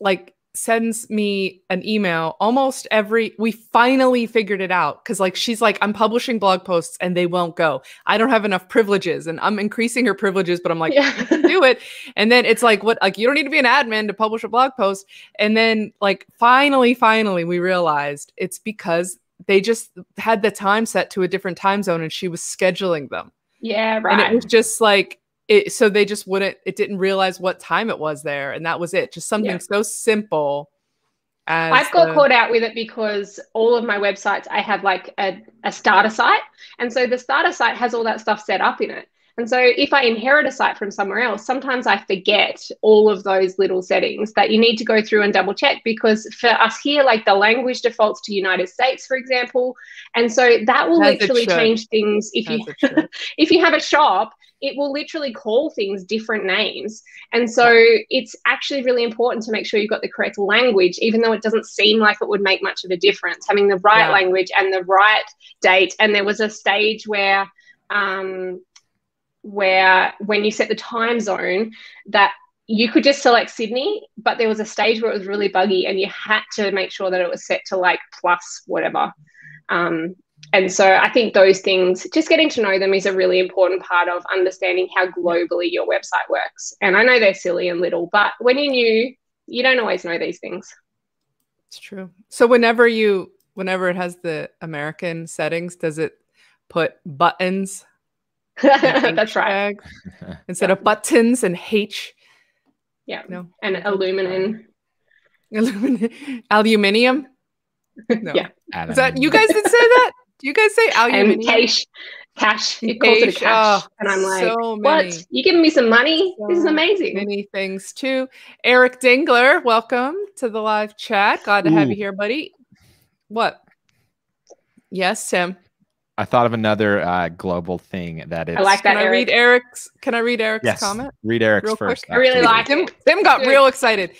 like sends me an email almost every we finally figured it out because like she's like i'm publishing blog posts and they won't go. I don't have enough privileges and i'm increasing her privileges but i'm like yeah. do it. And then it's like what like you don't need to be an admin to publish a blog post. And then like finally finally we realized it's because they just had the time set to a different time zone and she was scheduling them yeah, and right. it was just like it so they just wouldn't it didn't realize what time it was there and that was it just something Yeah. so simple I've got the- caught out with it because all of my websites, I have like a, a starter site. And so the starter site has all that stuff set up in it. And so if I inherit a site from somewhere else, sometimes I forget all of those little settings that you need to go through and double check because for us here, like the language defaults to United States, for example. And so that will it literally change things if as you if you have a shop, it will literally call things different names. And so it's actually really important to make sure you've got the correct language, even though it doesn't seem like it would make much of a difference, having the right Yeah. language and the right date. And there was a stage where, um, where when you set the time zone, that you could just select Sydney, but there was a stage where it was really buggy and you had to make sure that it was set to like plus whatever. Um, and so I think those things, just getting to know them is a really important part of understanding how globally your website works. And I know they're silly and little, but when you're new, you don't always know these things. it's true so whenever you whenever it has the american settings does it put buttons That's right. hashtags instead of buttons and h Yeah. no And aluminum. Aluminium. aluminium no Yeah. is that you guys did say that do you guys say And aluminium cash. Cash. It calls it a Cash, cash. oh, and I'm like, so many. what? You giving me some money? this is amazing. many things too. Eric Dingler, welcome to the live chat. Glad to have you here, buddy. What? Yes, Tim. I thought of another uh, global thing that is. I like that, Can I read Eric's? Can I read Eric's Yes. comment? Read Eric's Real quick? first. I really like Tim, it. Tim got Good. real excited.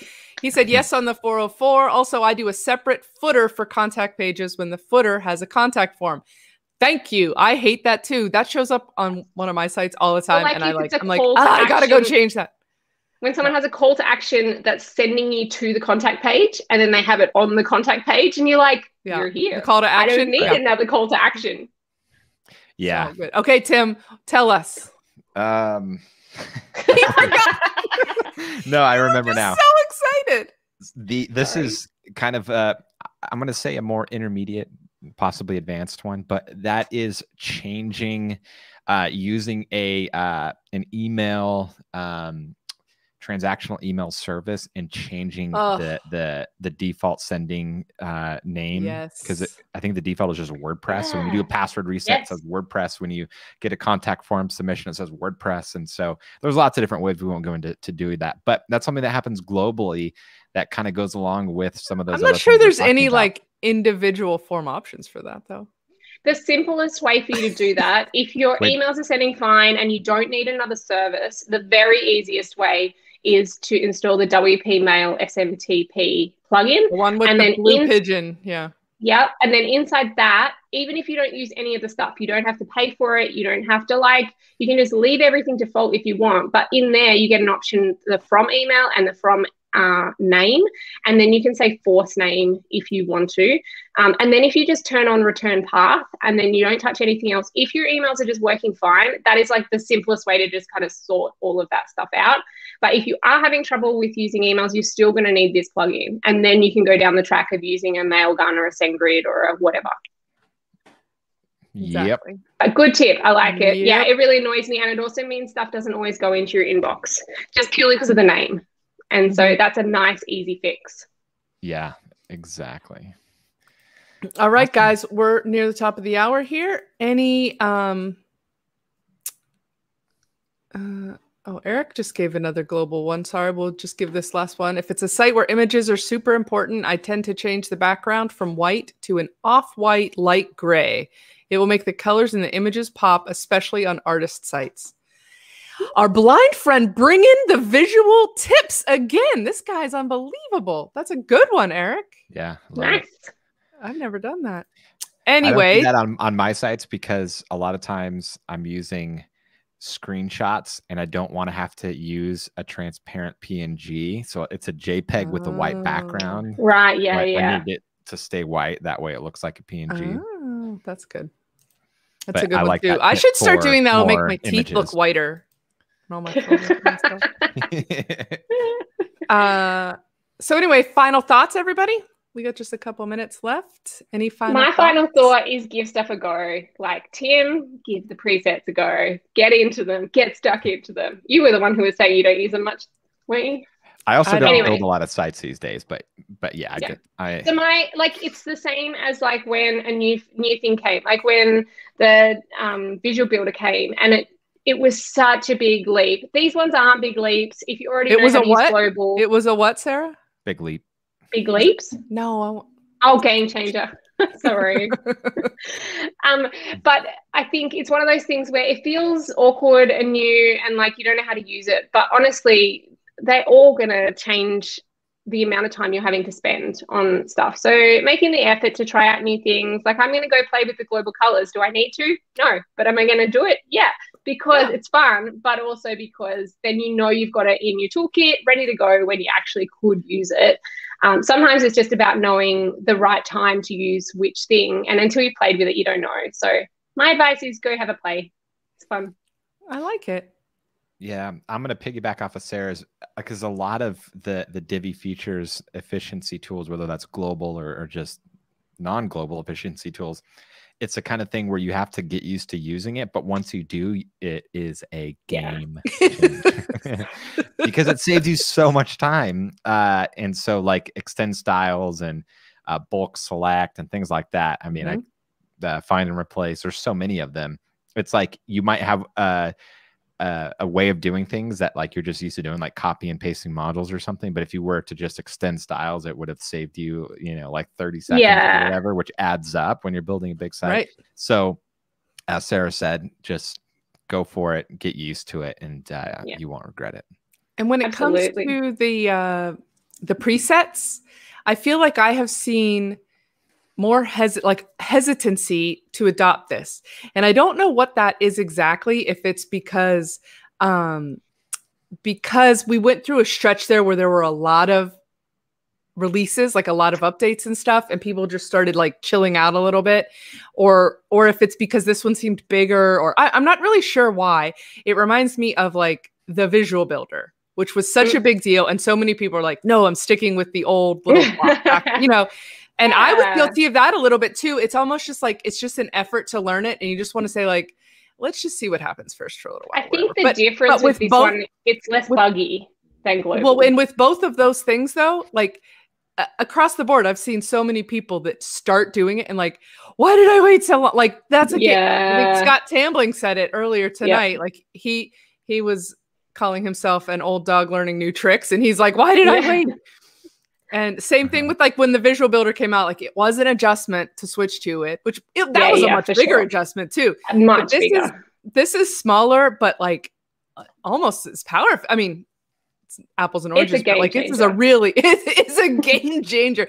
He said yes on the 404. Also, I do a separate footer for contact pages when the footer has a contact form. Thank you. I hate that too. That shows up on one of my sites all the time, like and I if like. it's a I'm like, call "Ah, I gotta go change that. when someone has a call to action that's sending you to the contact page and then they have it on the contact page and you're like Yeah. you're here The call to action. i don't need Yeah. another call to action Yeah. Good. Okay, Tim, tell us. Um, forgot. no, I remember I'm now. So excited. the this Sorry. is kind of uh i'm going to say a more intermediate possibly advanced one but that is changing uh using a uh an email um transactional email service and changing Ugh. the the the default sending uh name because Yes. i think the default is just wordpress so when you do a password reset it says wordpress when you get a contact form submission it says wordpress and so there's lots of different ways we won't go into to doing that but that's something that happens globally that kind of goes along with some of those I'm not sure there's any about. like individual form options for that though. the simplest way for you to do that if your Wait. emails are sending fine and you don't need another service the very easiest way is to install the wp mail smtp plugin The one with And the then blue in- pigeon. Yeah. Yep. And then inside that, even if you don't use any of the stuff, you don't have to pay for it. You don't have to like, you can just leave everything default if you want. But in there, you get an option the from email and the from uh, name. And then you can say force name if you want to. Um, and then if you just turn on return path and then you don't touch anything else, if your emails are just working fine, that is like the simplest way to just kind of sort all of that stuff out. But if you are having trouble with using emails, you're still going to need this plugin. And then you can go down the track of using a Mailgun or a SendGrid or a whatever. yep A good tip. I like it. Yeah, it really annoys me. And it also means stuff doesn't always go into your inbox just purely because of the name. And so that's a nice, easy fix. yeah exactly All right, Awesome. guys, we're near the top of the hour here. Any um uh, oh, Eric just gave another global one. Sorry, we'll just give this last one. If it's a site where images are super important, I tend to change the background from white to an off-white light gray. It will make the colors in the images pop, especially on artist sites. Our blind friend bringing the visual tips again. This guy's unbelievable. That's a good one, Eric. yeah love it. I've never done that. I don't do Anyway, that on, on my sites because a lot of times I'm using screenshots and I don't want to have to use a transparent PNG. So it's a JPEG with a white Oh. background. Right. Yeah. Right? I yeah. need it to stay white. That way it looks like a PNG. Oh, that's good. That's But a good I one like too. I should start doing that. It'll make my teeth look whiter. All my photos and stuff. Uh, so anyway, final thoughts, everybody. We got just a couple minutes left. Any final? My final thought is give stuff a go. Like Tim, give the presets a go. Get into them. Get stuck into them. You were the one who was saying you don't use them much, weren't you? I also I don't don't- build a lot of sites these days, but but yeah, I Yeah. get I So my like it's the same as like when a new new thing came, like when the um, visual builder came, and it it was such a big leap. These ones aren't big leaps. If you already It know was a what? global, It was a what, Sarah? big leap. Big leaps. No, I won't. Oh, game changer. Sorry. um, but I think it's one of those things where it feels awkward and new and like you don't know how to use it. But honestly, they're all going to change the amount of time you're having to spend on stuff. So making the effort to try out new things, like I'm going to go play with the global colors. Do I need to? No. But am I going to do it? Yeah, because Yeah. it's fun, but also because then you know you've got it in your toolkit, ready to go when you actually could use it. Um, sometimes it's just about knowing the right time to use which thing, and until you've played with it, you don't know. So my advice is go have a play. It's fun. I like it. Yeah, I'm gonna piggyback off of Sarah's because a lot of the the Divi features efficiency tools, whether that's global or, or just non-global efficiency tools, it's the kind of thing where you have to get used to using it. But once you do, it is a game changer. because it saves you so much time. Uh, and so like extend styles and uh, bulk select and things like that. I mean, I the find and replace. There's so many of them. It's like you might have uh, a, a way of doing things that like you're just used to doing, like copy and pasting modules or something. But if you were to just extend styles, it would have saved you, you know, like 30 seconds Yeah. or whatever, which adds up when you're building a big site. Right. So, as Sarah said, just go for it, get used to it, and uh, Yeah. you won't regret it. And when it Absolutely. comes to the uh, the presets, I feel like I have seen more hes- like hesitancy to adopt this, and I don't know what that is exactly. If it's because um, because we went through a stretch there where there were a lot of releases like a lot of updates and stuff and people just started like chilling out a little bit or or if it's because this one seemed bigger or I, i'm not really sure why it reminds me of like the visual builder which was such a mm. big deal and so many people are like no i'm sticking with the old little back, you know and yeah. i was guilty of that a little bit too it's almost just like it's just an effort to learn it and you just want to say like let's just see what happens first for a little while. I think the but, difference but with, with both, one, it's less with, buggy than global. Well, and with both of those things though, like uh, across the board, I've seen so many people that start doing it and like, why did I wait so long? Like that's a yeah. Scott Tambling said it earlier tonight. Yeah. Like he he was calling himself an old dog learning new tricks, and he's like, why did yeah. I wait? And same thing with like when the visual builder came out, like it was an adjustment to switch to it, which it, that yeah, was a much bigger sure. adjustment too. Much but this bigger. is this is smaller, but like uh, almost as powerful. I mean, apples and oranges, but like changer. this is a really it is a game changer.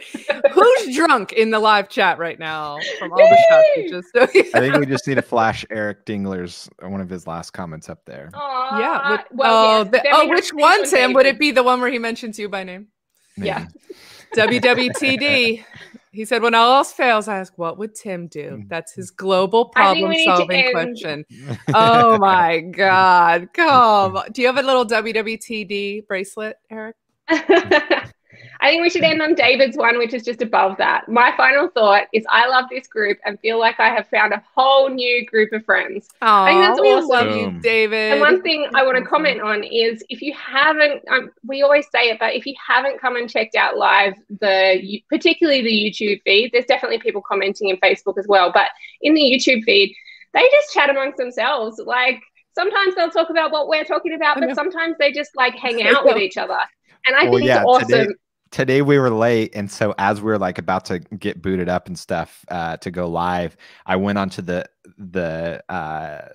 Who's drunk in the live chat right now from all the shots we just I think we just need to flash Eric Dingler's uh, one of his last comments up there. Aww. Yeah. With, well, oh, the, oh which one, Sam? Would it be the one where he mentions you by name? Maybe. Yeah. WWTD. He said, when all else fails, I ask, what would Tim do? Mm. That's his global problem solving question. oh my God. Come. Do you have a little WWTD bracelet, Eric? I think we should end on David's one, which is just above that. My final thought is I love this group and feel like I have found a whole new group of friends. Aww, I think that's awesome. love you, David. And one thing I want to comment on is if you haven't, um, we always say it, but if you haven't come and checked out live the, particularly the YouTube feed, there's definitely people commenting in Facebook as well. But in the YouTube feed, they just chat amongst themselves. Like sometimes they'll talk about what we're talking about, but sometimes they just like hang out with each other. And I well, think yeah, it's awesome. Today, today we were late and so as we are like about to get booted up and stuff uh, to go live i went onto the the uh,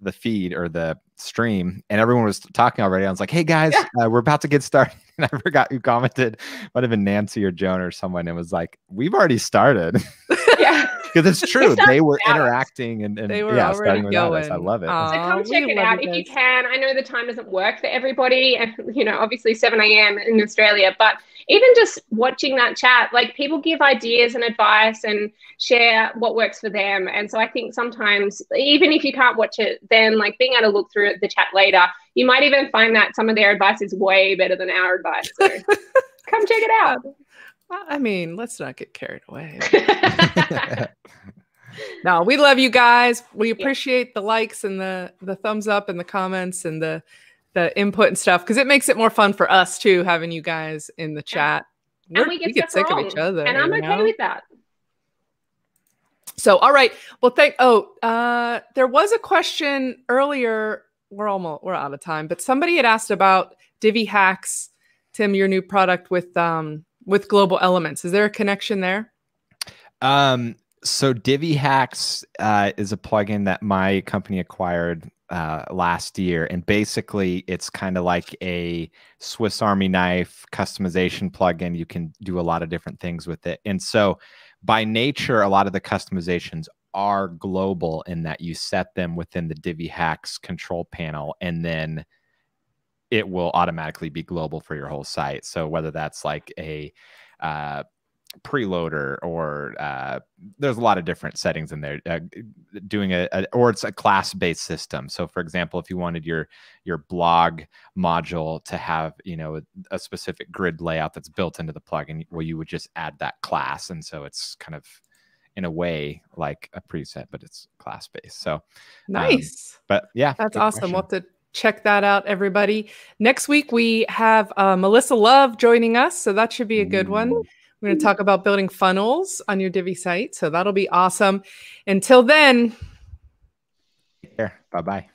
the feed or the stream and everyone was talking already. I was like hey guys uh, we're about to get started. And i forgot who commented. Might have been nancy or joan or someone. And was like we've already started. Yeah because it's true they were interacting and, and they were yeah starting without us i love it. Aww, so come check it out if you can. I know the time doesn't work for everybody and you know obviously 7 a.m in australia but even just watching that chat like people give ideas and advice and share what works for them and so i think sometimes even if you can't watch it then like being able to look through the chat later you might even find that some of their advice is way better than our advice so come check it out I mean, let's not get carried away. no, we love you guys. We appreciate yeah. the likes and the the thumbs up and the comments and the the input and stuff because it makes it more fun for us too having you guys in the chat. And we get, we get sick wrong. of each other, and I'm okay know? with that. So, all right. Well, thank. Oh, uh, there was a question earlier. We're almost we're out of time, but somebody had asked about Divi Hacks, Tim, your new product with um with Global Elements. Is there a connection there? Um, so Divi Hacks uh, is a plugin that my company acquired uh, last year, and basically it's kind of like a Swiss Army knife customization plugin. You can do a lot of different things with it, and so by nature, a lot of the customizations are global in that you set them within the Divi Hacks control panel, and then it will automatically be global for your whole site. So whether that's like a uh, preloader or uh, there's a lot of different settings in there uh, doing a, a, or it's a class based system. So for example if you wanted your your blog module to have you know a, a, specific grid layout that's built into the plugin well you would just add that class. And so it's kind of in a way like a preset but it's class based so um, nice. um, but yeah that's awesome. Question. we'll have to check that out, everybody. Next week, we have uh, Melissa Love joining us. So that should be a good one. We're going to talk about building funnels on your Divi site. So that'll be awesome. Until then, Bye bye.